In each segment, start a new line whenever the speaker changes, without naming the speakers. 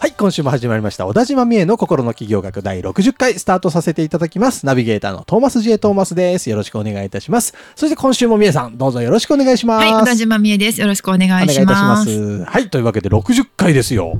はい、今週も始まりました。小田島美恵の心の企業学第60回スタートさせていただきます。ナビゲーターのトーマス J. トーマスです。よろしくお願いいたします。そして今週も美恵さん、どうぞよろしくお願いします。
はい、小田島美恵です。よろしくお願いします。
お願いいたします。はい、というわけで60回ですよ。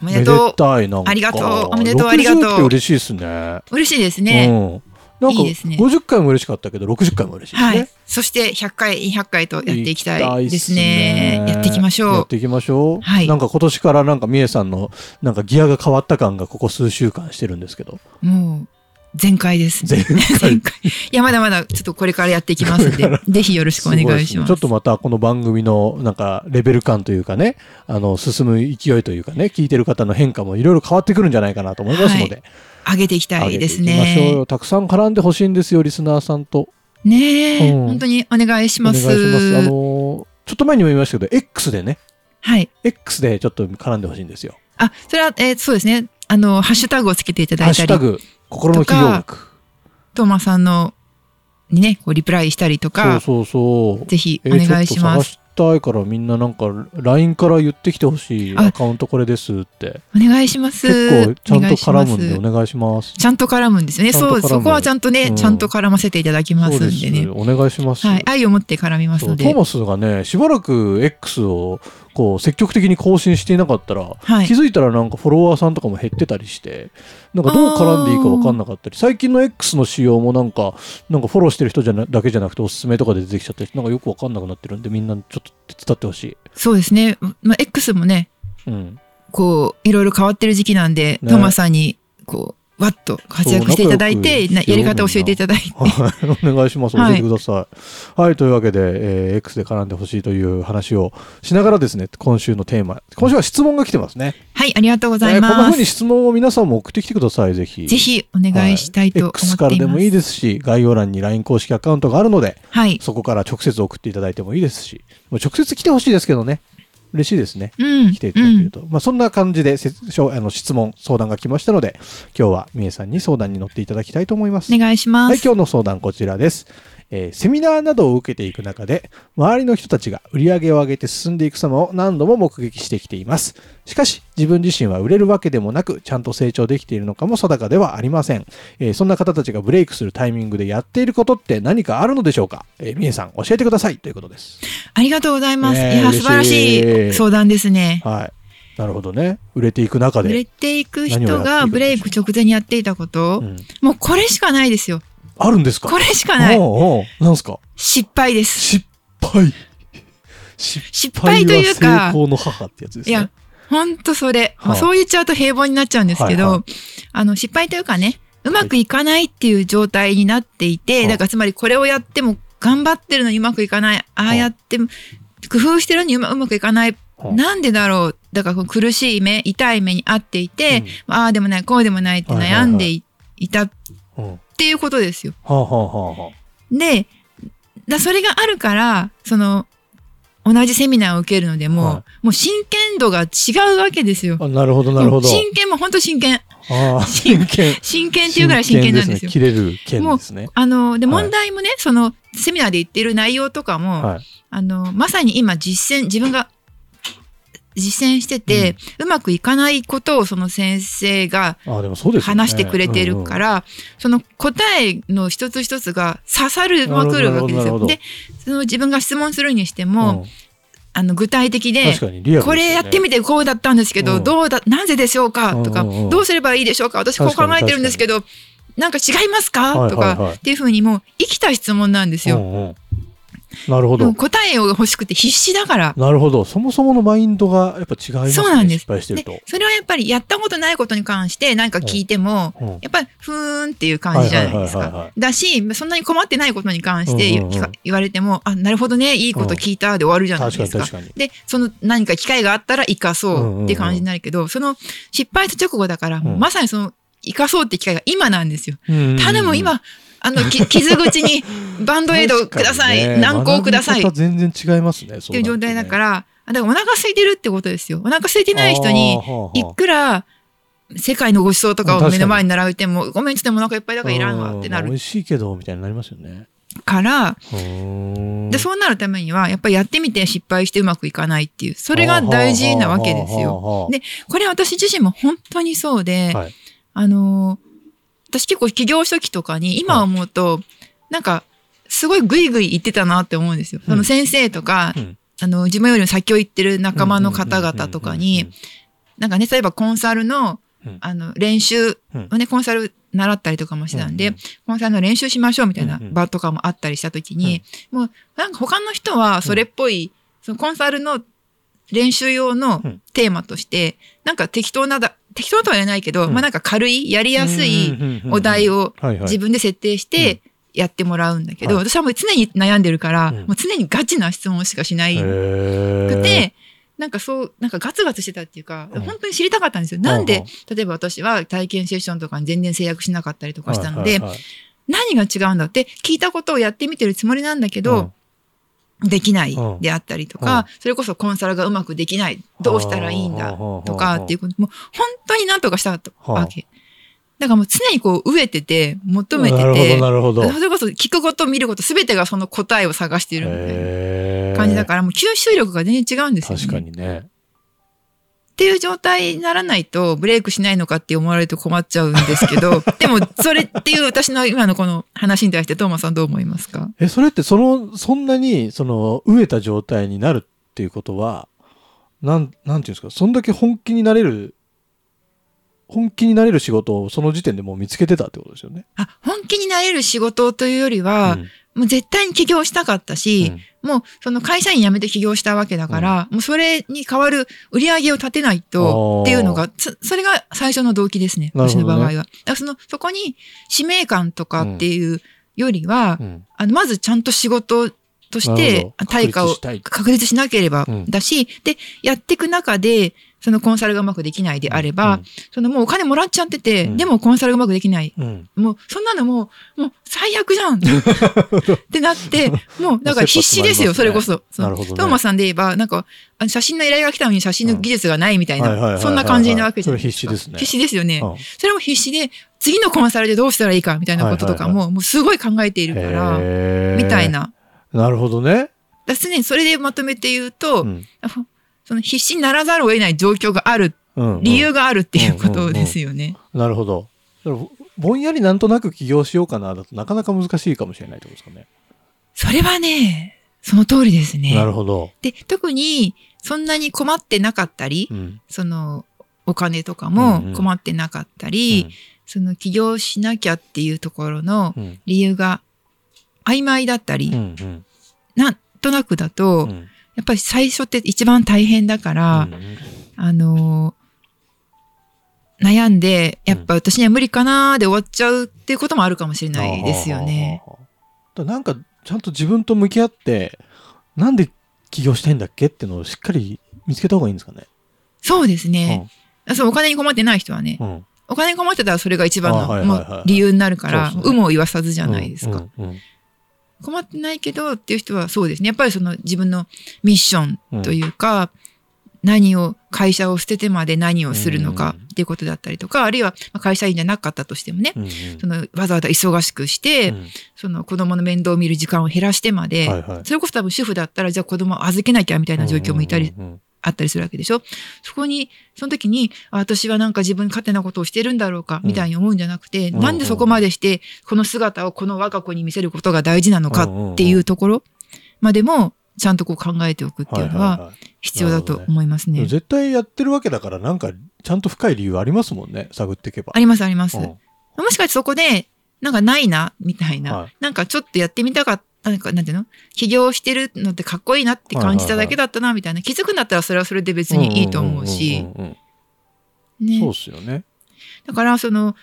おめでとう。ありがとうおめでとうありがとう
60って嬉しいですね。
嬉しいですね。
うん。なんか
いいですね
50回も嬉しかったけど、60回も嬉しいですね。
はい。そして100回、200回とやっていきたいですね。
たいっす
やっていきましょう。
やっていきましょう。
はい
なんか今年からなんか美恵さんのなんかギアが変わった感がここ数週間してるんですけど。
もう、全開です。
前回
全開。いや、まだまだちょっとこれからやっていきますんで、ぜひよろしくお願いします。
すねちょっとまたこの番組のなんかレベル感というかね、あの進む勢いというかね、聞いてる方の変化もいろいろ変わってくるんじゃないかなと思いますので、
上げていきたいですね
よ。。たくさん絡んでほしいんですよ、リスナーさんと。
ねえ、
うん
本当にお願いし
お願いし
ます。
ます。あのーちょっと前にも言いましたけど、X でね、
はい。
X でちょっと絡んでほしいんですよ。
あ、それは、えーそうですね。あの、ハッシュタグをつけていただいたり、
ハッシュタグ、心の企業学。
トーマさんの、にね、こうリプライしたりと
そう
か、
そうそう。
ぜひお
えー
願いします。
ちょっと探したいからみんななんか LINE から言ってきてほしい
あ
アカウントこれですって
お願いします。
結構ちゃんと絡むんで
お願いしますちゃんと絡むんですよね。そう、そこはちゃんとね、
うん
ちゃんと絡ませていただきますんでね。
お願いします、
はい。愛を持って絡みますので。
トーマスがねしばらく X をこう積極的に更新していなかったら、
はい。
気づいたらなんかフォロワーさんとかも減ってたりしてなんかどう絡んでいいか分かんなかったり最近の X の仕様もなんかなんかフォローしてる人じゃなだけじゃなくておすすめとかで出てきちゃったりなんかよく分かんなくなってるんでみんなちょっと手伝ってほしい、
そうですね。まあ、X もね、
うん、
こう、いろいろ変わってる時期なんで、
ね。
トーマさんに、こう、わっと活躍していただいて、やり方を教えていただいて。
はい、お願いします。教えてください。はい、というわけで、えー X で絡んでほしいという話をしながらですね、今週のテーマ、今週は質問が来てますね。
はい、ありがとうござい
えーこんな
ます。
風に質問を皆さんも送ってきてください、ぜひ。
ぜひお願いしたいと思っています。
X からでもいいですし、概要欄に LINE 公式アカウントがあるので、
はい。
そこから直接送っていただいてもいいですし、もう直接来てほしいですけどね、嬉しいですね。
うん。
来ていただけると。まあ、そんな感じでせしょあの質問、相談が来ましたので、今日はみえさんに相談に乗っていただきたいと思います
うん。お。願いしま
はい、
す。
今日の相談こちらです。えーセミナーなどを受けていく中で、周りの人たちが売り上げを上げて進んでいく様を何度も目撃してきています。しかし、自分自身は売れるわけでもなく、ちゃんと成長できているのかも定かではありません。えーそんな方たちがブレイクするタイミングでやっていることって何かあるのでしょうか？えー、みえさん、教えてくださいということです。
ありがとうございます。
ねえ
いや、素晴らしい相談ですね。
はい。なるほどね。売れていく中で。
売れていく人がブレイク直前にやっていたこと、
うん
もうこれしかないですよ。
あるんですか？
これしかない。
おうなんすか？
失敗です。
失敗。失
失敗というか
は成功の母ってやつですね。
いや、ほんとそれ。
はあ
そう言っちゃうと平凡になっちゃうんですけど、
はいは
あの、失敗というかね、うまくいかないっていう状態になっていて、
はあ
だからつまりこれをやっても頑張ってるのにうまくいかない。ああやっても、工夫してるのにうまうまくいかない。
はあ
なんでだろう？だから苦しい目、痛い目にあっていて、ああでもない、こうでもないって悩んでい,、たっていうことですよ。
はあ、はあはあはあ、
で、だそれがあるから、その、同じセミナーを受けるのでも、
は
もう真剣度が違うわけですよ。
あなるほど、なるほど。
真剣も本当真剣。
真剣。
真剣っていうぐらい真剣なんですよ。
切れる剣ですね。
あの、で、
はい
問題もね、その、セミナーで言ってる内容とかも、
はい。
あの、まさに今実践、自分が実践してて、うまくいかないことをその先生が。話してくれてるから、その答えの一つ一つが刺さるまくるわけですよ。で、その自分が質問するにして
うん
も、
うん。
あの、具体的で、
ね。
これやってみてこうだったんですけど、
うん。
どうだ、なぜでしょうかとか、
うんうんうん。
どうすればいいでしょうか私こう考えてるんですけど、なんか違いますか、
はい
とか、
はい。はい
っていうふうにもう生きた質問なんですよ。
うんうんなるほど。
もう答えを欲しくて必死だから。
なるほど。そもそものマインドがやっぱ違いますね。
そうなんです
失敗してると
で。それはやっぱりやったことないことに関して何か聞いても、
うん
やっぱりふーんっていう感じじゃないですか。だし、そんなに困ってないことに関して言われても、あ、なるほどね、いいこと聞いたで終わるじゃないですか。
確かに確か
で、その何か機会があったら生かそうって感じになるけど、その失敗した直後だから、
うん
まさにその生かそうって機会が今なんですよ。
うん
頼む、今、あの、き傷口にバンドエイドください、
ね
軟膏ください。
全然違いますね。
ていう状態だからら、だからお腹空いてるってことですよ。お腹空いてない人に、いくら世界のごちそうとかを目の前に並べても、ごめんちょっとお腹いっぱいだからいらんわってなる。
美味しいけど、みたいになりますよね。
から、で、そうなるためには、やっぱりやってみて失敗してうまくいかないっていう、それが大事なわけですよ。
よ
でこれ私自身も本当にそうで、
はい。
あのー私結構起業初期とかに今思うと、なんか、すごいグイグイ言ってたなって思うんですよ。その先生とか、
うん。
あの、自分よりも先を行ってる仲間の方々とかに、なんかね、例えばコンサルの
うん、
あの、練習をね、コンサル習ったりとかもしてたんで、
うん
コンサルの練習しましょうみたいな場とかもあったりしたときに、もう、なんか他の人はそれっぽい、そのコンサルの練習用の
うん。
テーマとして、なんか適当なだ、適当とは言えないけど、
うん。
まあなんか軽い、やりやすいお題を自
分
分で設定してやってもらうんだけど、
はい。
私はもう常に悩んでるから、
うん。
もう常にガチな質問しかしないく
く
て、なんかそう、なんかガツガツしてたっていうか、
うん。
本当に知りたかったんですよ。なん
は
で、例えば私は体験セッションとかに全然制約しなかったりとかしたので、何が違うんだって聞いたことをやってみてるつもりなんだけど、できない
うん。
であったりとか、それこそコンサルがうまくできない、どうしたらいいんだとかっていうこと、もう本当になんとかしたわけ。だからもう常にこう飢えてて、求めてて、
なるほど。
それこそ聞くこと見ること全てがその答えを探しているみたいな感じだから、もう吸収力が全然違うんですよ、ね。
確かにね。
っていう状態にならないとブレイクしないのかって思われると困っちゃうんですけど、でもそれっていう私の今のこの話に対してトーマさんどう思いますか？
え、それってその、そんなに、その、飢えた状態になるっていうことは、なん、なんていうんですか、そんだけ本気になれる、本気になれる仕事をその時点でもう見つけてたってことですよね。
あ、本気になれる仕事というよりは、
うん
もう絶対に起業したかったし、
うん。
もうその会社員辞めて起業したわけだから、もうそれに代わる売り上げを立てないとっていうのが、そそれが最初の動機ですね。私の場合は。だその、そこに使命感とかっていうよりは、
うん。
あの、まずちゃんと仕事として対価を
確立し
なければ
うん。
だし、で、やっていく中で、そのコンサルがうまくできないであれば、そのもうお金もらっちゃってて、
うん。
でもコンサルがうまくできない。
うん。うん
もう、そんなのもう、もう最悪じゃん ってなって、もう、だから必死ですよ、それこそ。そう。
なるほどね。
トーマスさんで言えば、なんか、写真の依頼が来たのに写真の技術がないみたいな、そんな感じなわけじゃない
それ必死ですね。
必死ですよね。
うん。
それも必死で、次のコンサルでどうしたらいいかみたいなこととか
はい
も、もうすごい考えているから、みたい。な。
なるほどね。
だ常にそれでまとめて言うと、
うん
その必死にならざるを得ない状況がある、
うんうん
理由があるっていうことですよね。
なるほど。ぼんやりなんとなく起業しようかなだとなかなか難しいかもしれないってことですかね。
それはね、その通りですね。
なるほど。
で、特にそんなに困ってなかったり、
うん
そのお金とか
うん
も
うん
困ってなかったり、その起業しなきゃっていうところの
うん
理由が曖昧だったり、
うんうん
なんとなくだと、
うん
やっぱり最初って一番大変だから、
うん
あの悩んで、やっぱ私には無理かなーで終わっちゃうっていうこともあるかもしれないですよね。。
なんかちゃんと自分と向き合ってなんで起業したいんだっけっていうのをしっかり見つけた方がいいんですかね。
そうですね。そう、お金に困ってない人はね、
うんうん
お金に困ってたらそれが一番の
あはいはいはい
もう理由になるから、有無を言わさずじゃないですか。
うんうん
困ってないけどっていう人はそうですね。やっぱりその自分のミッションというか、何を、会社を捨ててまで何をするのかっていうことだったりとか、あるいはまあ会社員じゃなかったとしてもね、
うんうん。
そのわざわざ忙しくして、
うん。
その子供の面倒を見る時間を減らしてまで、
はいはい。
それこそ多分主婦だったら、じゃあ子供を預けなきゃみたいな状況もいたり、
うんうんうん
あったりするわけでしょ？そこに、その時に、あ私はなんか自分勝手なことをしてるんだろうか、みたいに思うんじゃなくて、
うん。
なんでそこまでして、この姿をこの我が子に見せることが大事なのかっていうところ？までも、ちゃんとこう考えておくっていうのは必要だと思いますね。
絶対やってるわけだからなんかちゃんと深い理由ありますもんね探っていけば。
ありますあります。
うん。
もしかしてそこで、なんかないな、みたいな、
はい。
なんかちょっとやってみたかった、なんか、なんていうの？起業してるのってかっこいいなって感じただけだったな、みたいな。気づくんだったらそれはそれで別にいいと思うし
ん。んうんうんそう
ね
っ。すよね。
だから、その、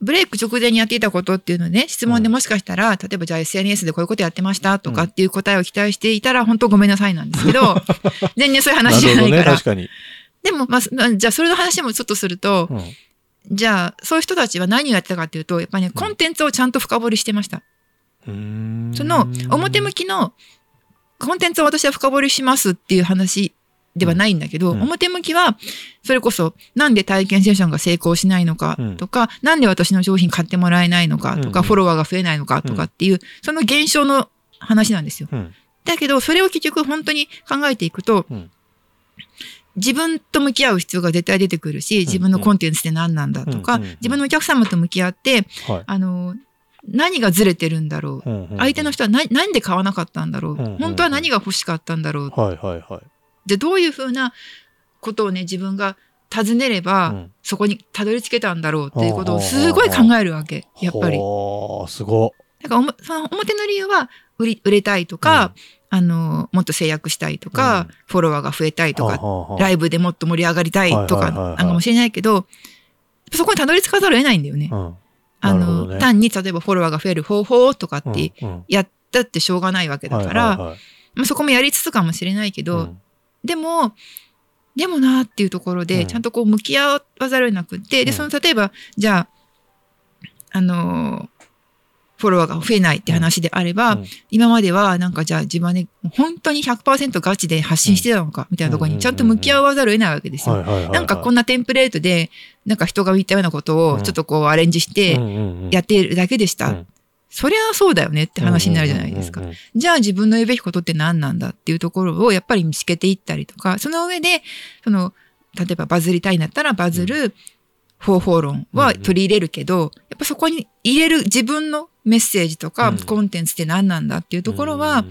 ブレイク直前にやっていたことっていうのね、質問でもしかしたら、例えばじゃあ SNS でこういうことやってましたとかっていう答えを期待していたら、本当ごめんなさいなんですけど、全然そういう話じゃないから。
確かに。
でも、まあ、じゃあそれの話もちょっとすると、
うん
じゃあ、そういう人たちは何をやってたかっていうと、やっぱりね、コンテンツをちゃんと深掘りしてました。その、表向きの、コンテンツを私は深掘りしますっていう話ではないんだけど、
うん。
表向きは、それこそ、なんで体験セッションが成功しないのかとか、なんで私の商品買ってもらえないのかとか、
うん
フォロワーが増えないのかとかっていう、その現象の話なんですよ。
うん。
だけど、それを結局本当に考えていくと、
うん。
自分と向き合う必要が絶対出てくるし、自分のコンテンツって何なんだとか、
うんうんうん。
自分のお客様と向き合って、
はい。
あの、何がずれてるんだろう。
うんうんうん。
相手の人はななんで買わなかったんだろう、
うんうんうん。
本当は何が欲しかったんだろう。
はいはいはい。
で、どういうふうなことをね、自分が尋ねれば、
うん。
そこにたどり着けたんだろうっていうことをすごい考えるわけ。やっぱり。
すご
だからおもその表の理由は売り売れたいとか、あの、もっと制約したいとか、
うん。
フォロワーが増えたいとか、ラ
イ
イブでもっと盛り上がりたいとかなんかもしれないけど、そこにたどり着かざるを得ないんだよね。
うん
あの、
ね。
単に例えばフォロワーが増える方法とかってやったってしょうがないわけだから、まあ、そこもやりつつかもしれないけど、
うん。
でも、でもなーっていうところで、
うん。
ちゃんとこう向き合わざるを得なくって、で、
うん。
その、例えば、じゃあ、あのーフォロワーが増えないって話であれば、
うん。
今まではなんかじゃあ自分はね、本当に100%ガチで発信してたのか、みたいなところにちゃんと向き合わざるを得ないわけですよ。なんかこんなテンプレートで、なんか人が言ったようなことをちょっとこうアレンジしてやってるだけでした。
うん。
そりゃそうだよねって話になるじゃないですか。じゃあ自分の言うべきことって何なんだっていうところをやっぱり見つけていったりとか、その上で、その、例えばバズりたいんだったらバズる方法論は取り入れるけど、やっぱそこに入れる自分のメッセージとか
うん。
コンテンツって何なんだっていうところは、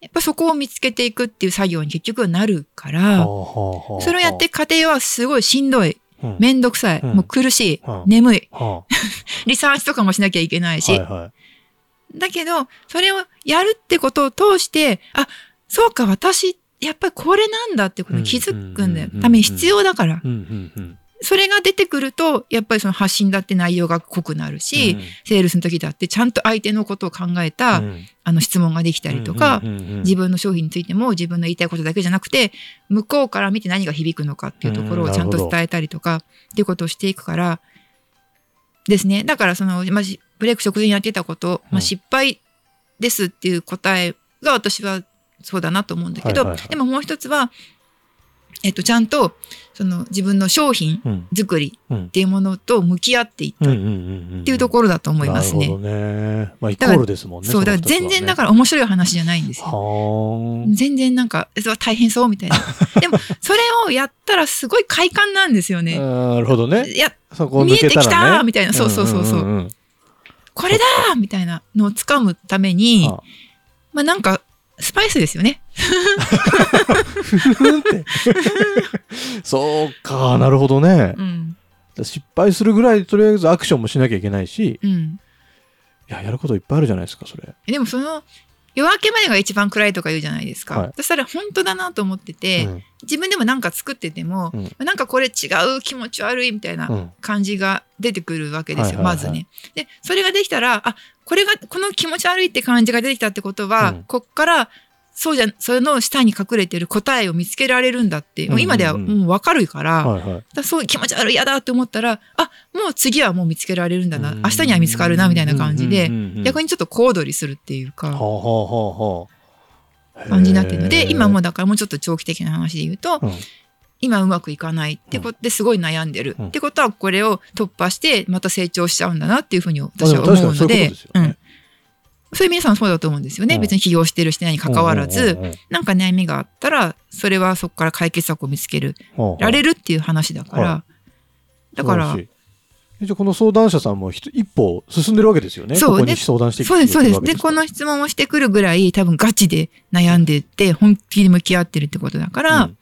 やっぱそこを見つけていくっていう作業に結局はなるから、それをやって、家庭はすごいしんどい、
うん。
めんどくさい、
うん。
もう苦しい、
うん。
眠い、
は
リサーチとかもしなきゃいけない
あ
し、
はいはい。
だけど、それをやるってことを通して、あ、そうか、私、やっぱりこれなんだってことに気づくんだよ。
うんうんうんうん。
ために必要だから。それが出てくると、やっぱりその発信だって内容が濃くなるし、
うん。
セールスの時だってちゃんと相手のことを考えた、
うん。
あの質問ができたりとか、自分の商品についても自分の言いたいことだけじゃなくて、向こうから見て何が響くのかっていうところをちゃんと伝えたりとか、っていうことをしていくから、ですね。だからその、まあ、しブレイク直前にやってたこと、まあ、
うん
失敗ですっていう答えが私はそうだなと思うんだけど、でももう一つは、えっと、ちゃんと、その自分の商品
うん
作り
うん
っていうものと向き合っていったっていうところだと思いますね。
なるほどね。まあ、イコールですもんね。
そう、だから全然だから面白い話じゃないんですよ。全然なんか、それは大変そうみたいな。でも、それをやったらすごい快感なんですよ
あ。
ね。
なるほどね。
いや、
そこを
見えてき
た
みたいな、そうそうそうそう。これだみたいなのを掴むために、
あ
まあなんか、スパイスですよね。
そうか、なるほどね
う。ん。
失敗するぐらいとりあえずアクションもしなきゃいけないし、
うん。
いや、やることいっぱいあるじゃないですか、それ。
でもその、夜明けまでが一番暗いとか言うじゃないですか。
はい。
そしたら本当だなと思ってて、
うん。
自分でもなんか作ってても、
うん。
なんかこれ違う気持ち悪いみたいな
うん。
感じが出てくるわけですよ、
はいはいはい。
まずね。で、それができたら、あ、これが、この気持ち悪いって感じが出てきたってことは、
うん。
こっから、そうじゃ、その下に隠れてる答えを見つけられるんだって、もう今ではもうわかるから、そういう気持ち悪い嫌だって思ったら、あ、もう次はもう見つけられるんだな、
うん。
明日には見つかるな、みたいな感じで、逆
に。
にちょっと小躍りするっていうか。感じになってるので、今も
う
だからもうちょっと長期的な話で言うと、
うん。
今うまくいかないってことですごい悩んでる、
うん。
ってことはこれを突破してまた成長しちゃうんだなっていうふうに私は思うので
でね。
うんそういう皆さんそうだと思うんですよね、
うん。
別に起業してるしてないに関わらず、なんか悩みがあったらそれはそこから解決策を見つける
うん
られるっていう話だから、
は
だから
じゃあこの相談者さんも一歩進んでるわけですよね。
そう
相談して
そうです、そうです。で、この質問をしてくるぐらい、多分ガチで悩んでて、本気で向き合ってるってことだから、
うん。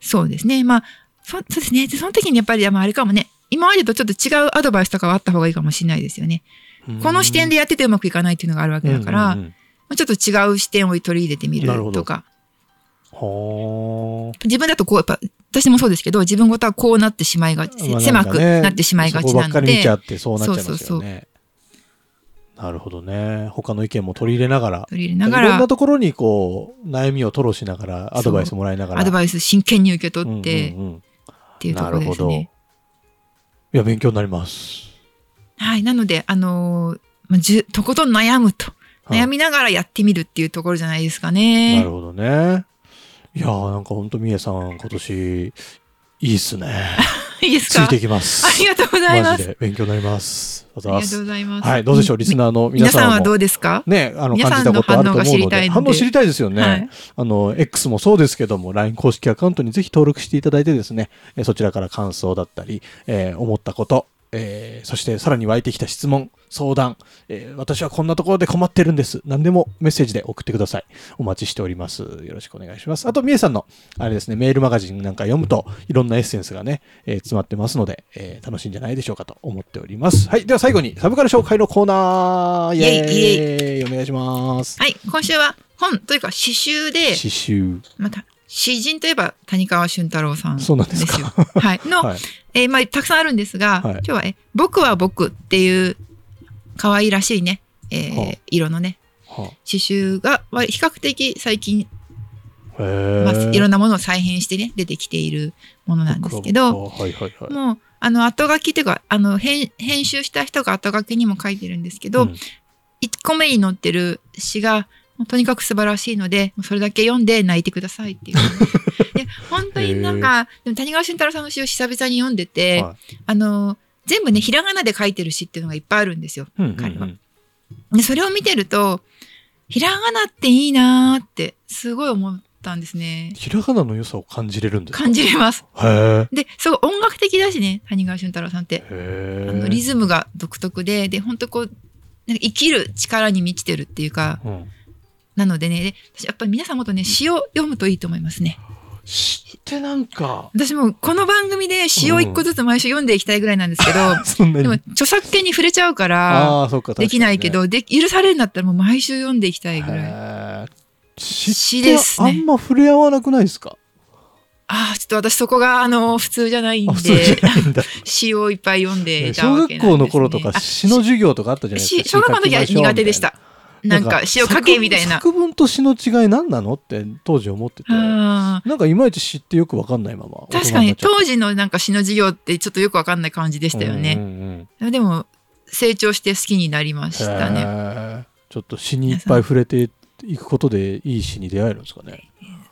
そうですね。まあ、そそうですね。で、その時にやっぱり、まああれかもね、今までとちょっと違うアドバイスとかはあった方がいいかもしれないですよね。
うん
この視点でやっててうまくいかないっていうのがあるわけだから、
うんうんうん
まあちょっと違う視点を取り入れてみるとか。
は
自分だとこう、やっぱ、私もそうですけど、自分ごとはこうなってしまいがち、
あまあ
狭く
な
ってしまいがちなの
そこばっかり見
で
ちゃ、ってそうなっちゃいますよね。
そうそう
なるほどね。他の意見も取り入れながら。
取り入れながら
いろんな、ところにこう、悩みを吐露しながら、アドバイスもらいながら。
アドバイス真剣に受け取って、
うんうんうん
っていうところです
なるほ
ね。
いや、勉強になります。
はい。なので、あのーまあじゅとことん悩むと。
はい
悩みながらやってみるっていうところじゃないですか
な
ね
る。ほどね。いやー、なんか本当みえさん、今年、いいっすね。
いいですか？
ついてきます。
ありがとうございます。
マジで勉強になります。ありがとうございます。はい、どうでしょう、リスナーの皆
皆さんは
さんも
どうですか？
ね、あの、
皆さんの
感じたことあると思うので、
反応が知りたいので
反応知りたいですよね。
はい
あの、X もそうですけども、LINE 公式アカウントにぜひ登録していただいてですね、えーそちらから感想だったり、えー思ったこと、えーそしてさらに湧いてきた質問、相談、えー私はこんなところで困ってるんです。何でもメッセージで送ってください。お待ちしております。よろしくお願いします。あと、みえさんの、あれですね、メールマガジンなんか読むと、いろんなエッセンスがね、えー詰まってますので、えー楽しいんじゃないでしょうかと思っております。はい。では最後に、サブカル紹介のコーナーイエーイ
イエイ
お願いします。
はい。今週は本というか詩集で、
刺繍。
また、詩人といえば谷川俊太郎さんですよ。
そうなんですか
はい。の、
はい。
えーまあ、たくさんあるんですが、
はい
今日は、え、僕は僕っていう可愛らしいね、えー
はあ
色のね、
は
刺繍がわ比較的最近、まあ、いろ
ん
んなものを再編してね、出てきているものなんですけど、
はいはいはい。
もう、あの、後書きというか、あの、編編集した人が後書きにも書いてるんですけど、
うん
1個目に載ってる詩が、とにかく素晴らしいので、それだけ読んで泣いてくださいっていう。で本当になんか、でも谷川俊太郎さんの詩を久々に読んでて、
は
あの、全部ね、ひらがなで書いてる詩っていうのがいっぱいあるんですよ。
いうんうん
彼は
うん
で、それを見てると、ひらがなっていいなーって、すごい思ったんですね。
ひらがなの良さを感じれるんですか？
感じれます。
へ
で、すごい音楽的だしね、谷川俊太郎さんって。
え。へえ。
あのリズムが独特で、で、本当こう、なんか生きる力に満ちてるっていうか、
うん。
なのでね、で私やっぱり皆さんもっとね、詩を読むといいと思いますね。
知ってなんか、
私もこの番組で詩を一個ずつ毎週読んでいきたいぐらいなんですけど、
そん。
でも著作権に触れちゃうから。できないけど、で許されるんだったらもう毎週読んでいきたい。ぐらい。
詩
ですね
あんま触れ合わなくないですか？
ああ、ちょっと私そこが、あの、普通じゃないんで。詩をいっぱい読んでいた
小学
わけなんです、ね。
校の頃とか
あ
詩の授業とかあったじゃないですか。
詩小学校の時は苦手でした。なんか詩を書けみたいな。
作文と詩の違い何なのって当時思ってて。なんかいまいち詩ってよくわかんないまま。
確かに当時のなんか詩の授業ってちょっとよくわかんない感じでしたよね。
うんうんうん
でも成長して好きになりましたね。
ちょっと詩にいっぱい触れていくことでいい詩に出会えるんですかね。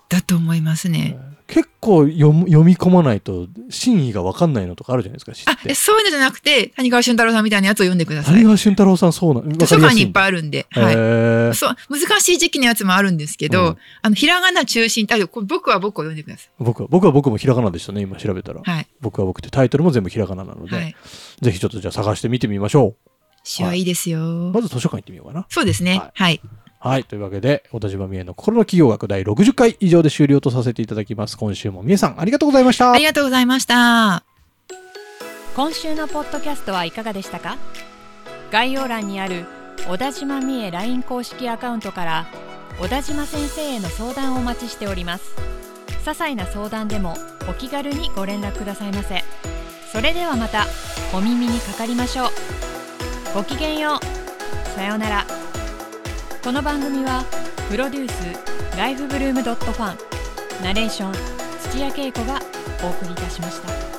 だと思いますね。
結構読み込まないと真意がわかんないのとかあるじゃないですか詩
あ。そういうのじゃなくて、谷川俊太郎さんみたいなやつを読んでください。
谷川俊太郎さんそうなの
図書館にいっぱい
い
あるんで。
あ
はい。
い。
そう、難しい時期のやつもあるんですけど、
うん
あの、ひらがな中心あこれ僕は僕を読んでくださ
僕は僕は僕もひらがなでしたね今調べたら。
い。はい。
僕は僕ってタイトルも全部ひらがななので、
はい。
ぜひちょっとじゃあ探してみてみましょ
詩はいいですよ。
う。まず図書館行ってみようかな。
そうですね。
はい
はい。
はい。というわけで、小田島美恵の心の企業学第60回以上で終了とさせていただきます。今週も美恵さん、ありがとうございました。
ありがとうございました。
今週のポッドキャストはいかがでしたか？概要欄にある小田島美恵 LINE 公式アカウントから小田島先生への相談をお待ちしております些細な相談でもお気軽にご連絡くださいませそれではまたお耳にかかりましょうごきげんようさようならこの番組はプロデュースライフブルームドットファン。ナレーション土屋恵子がお送りいたしました。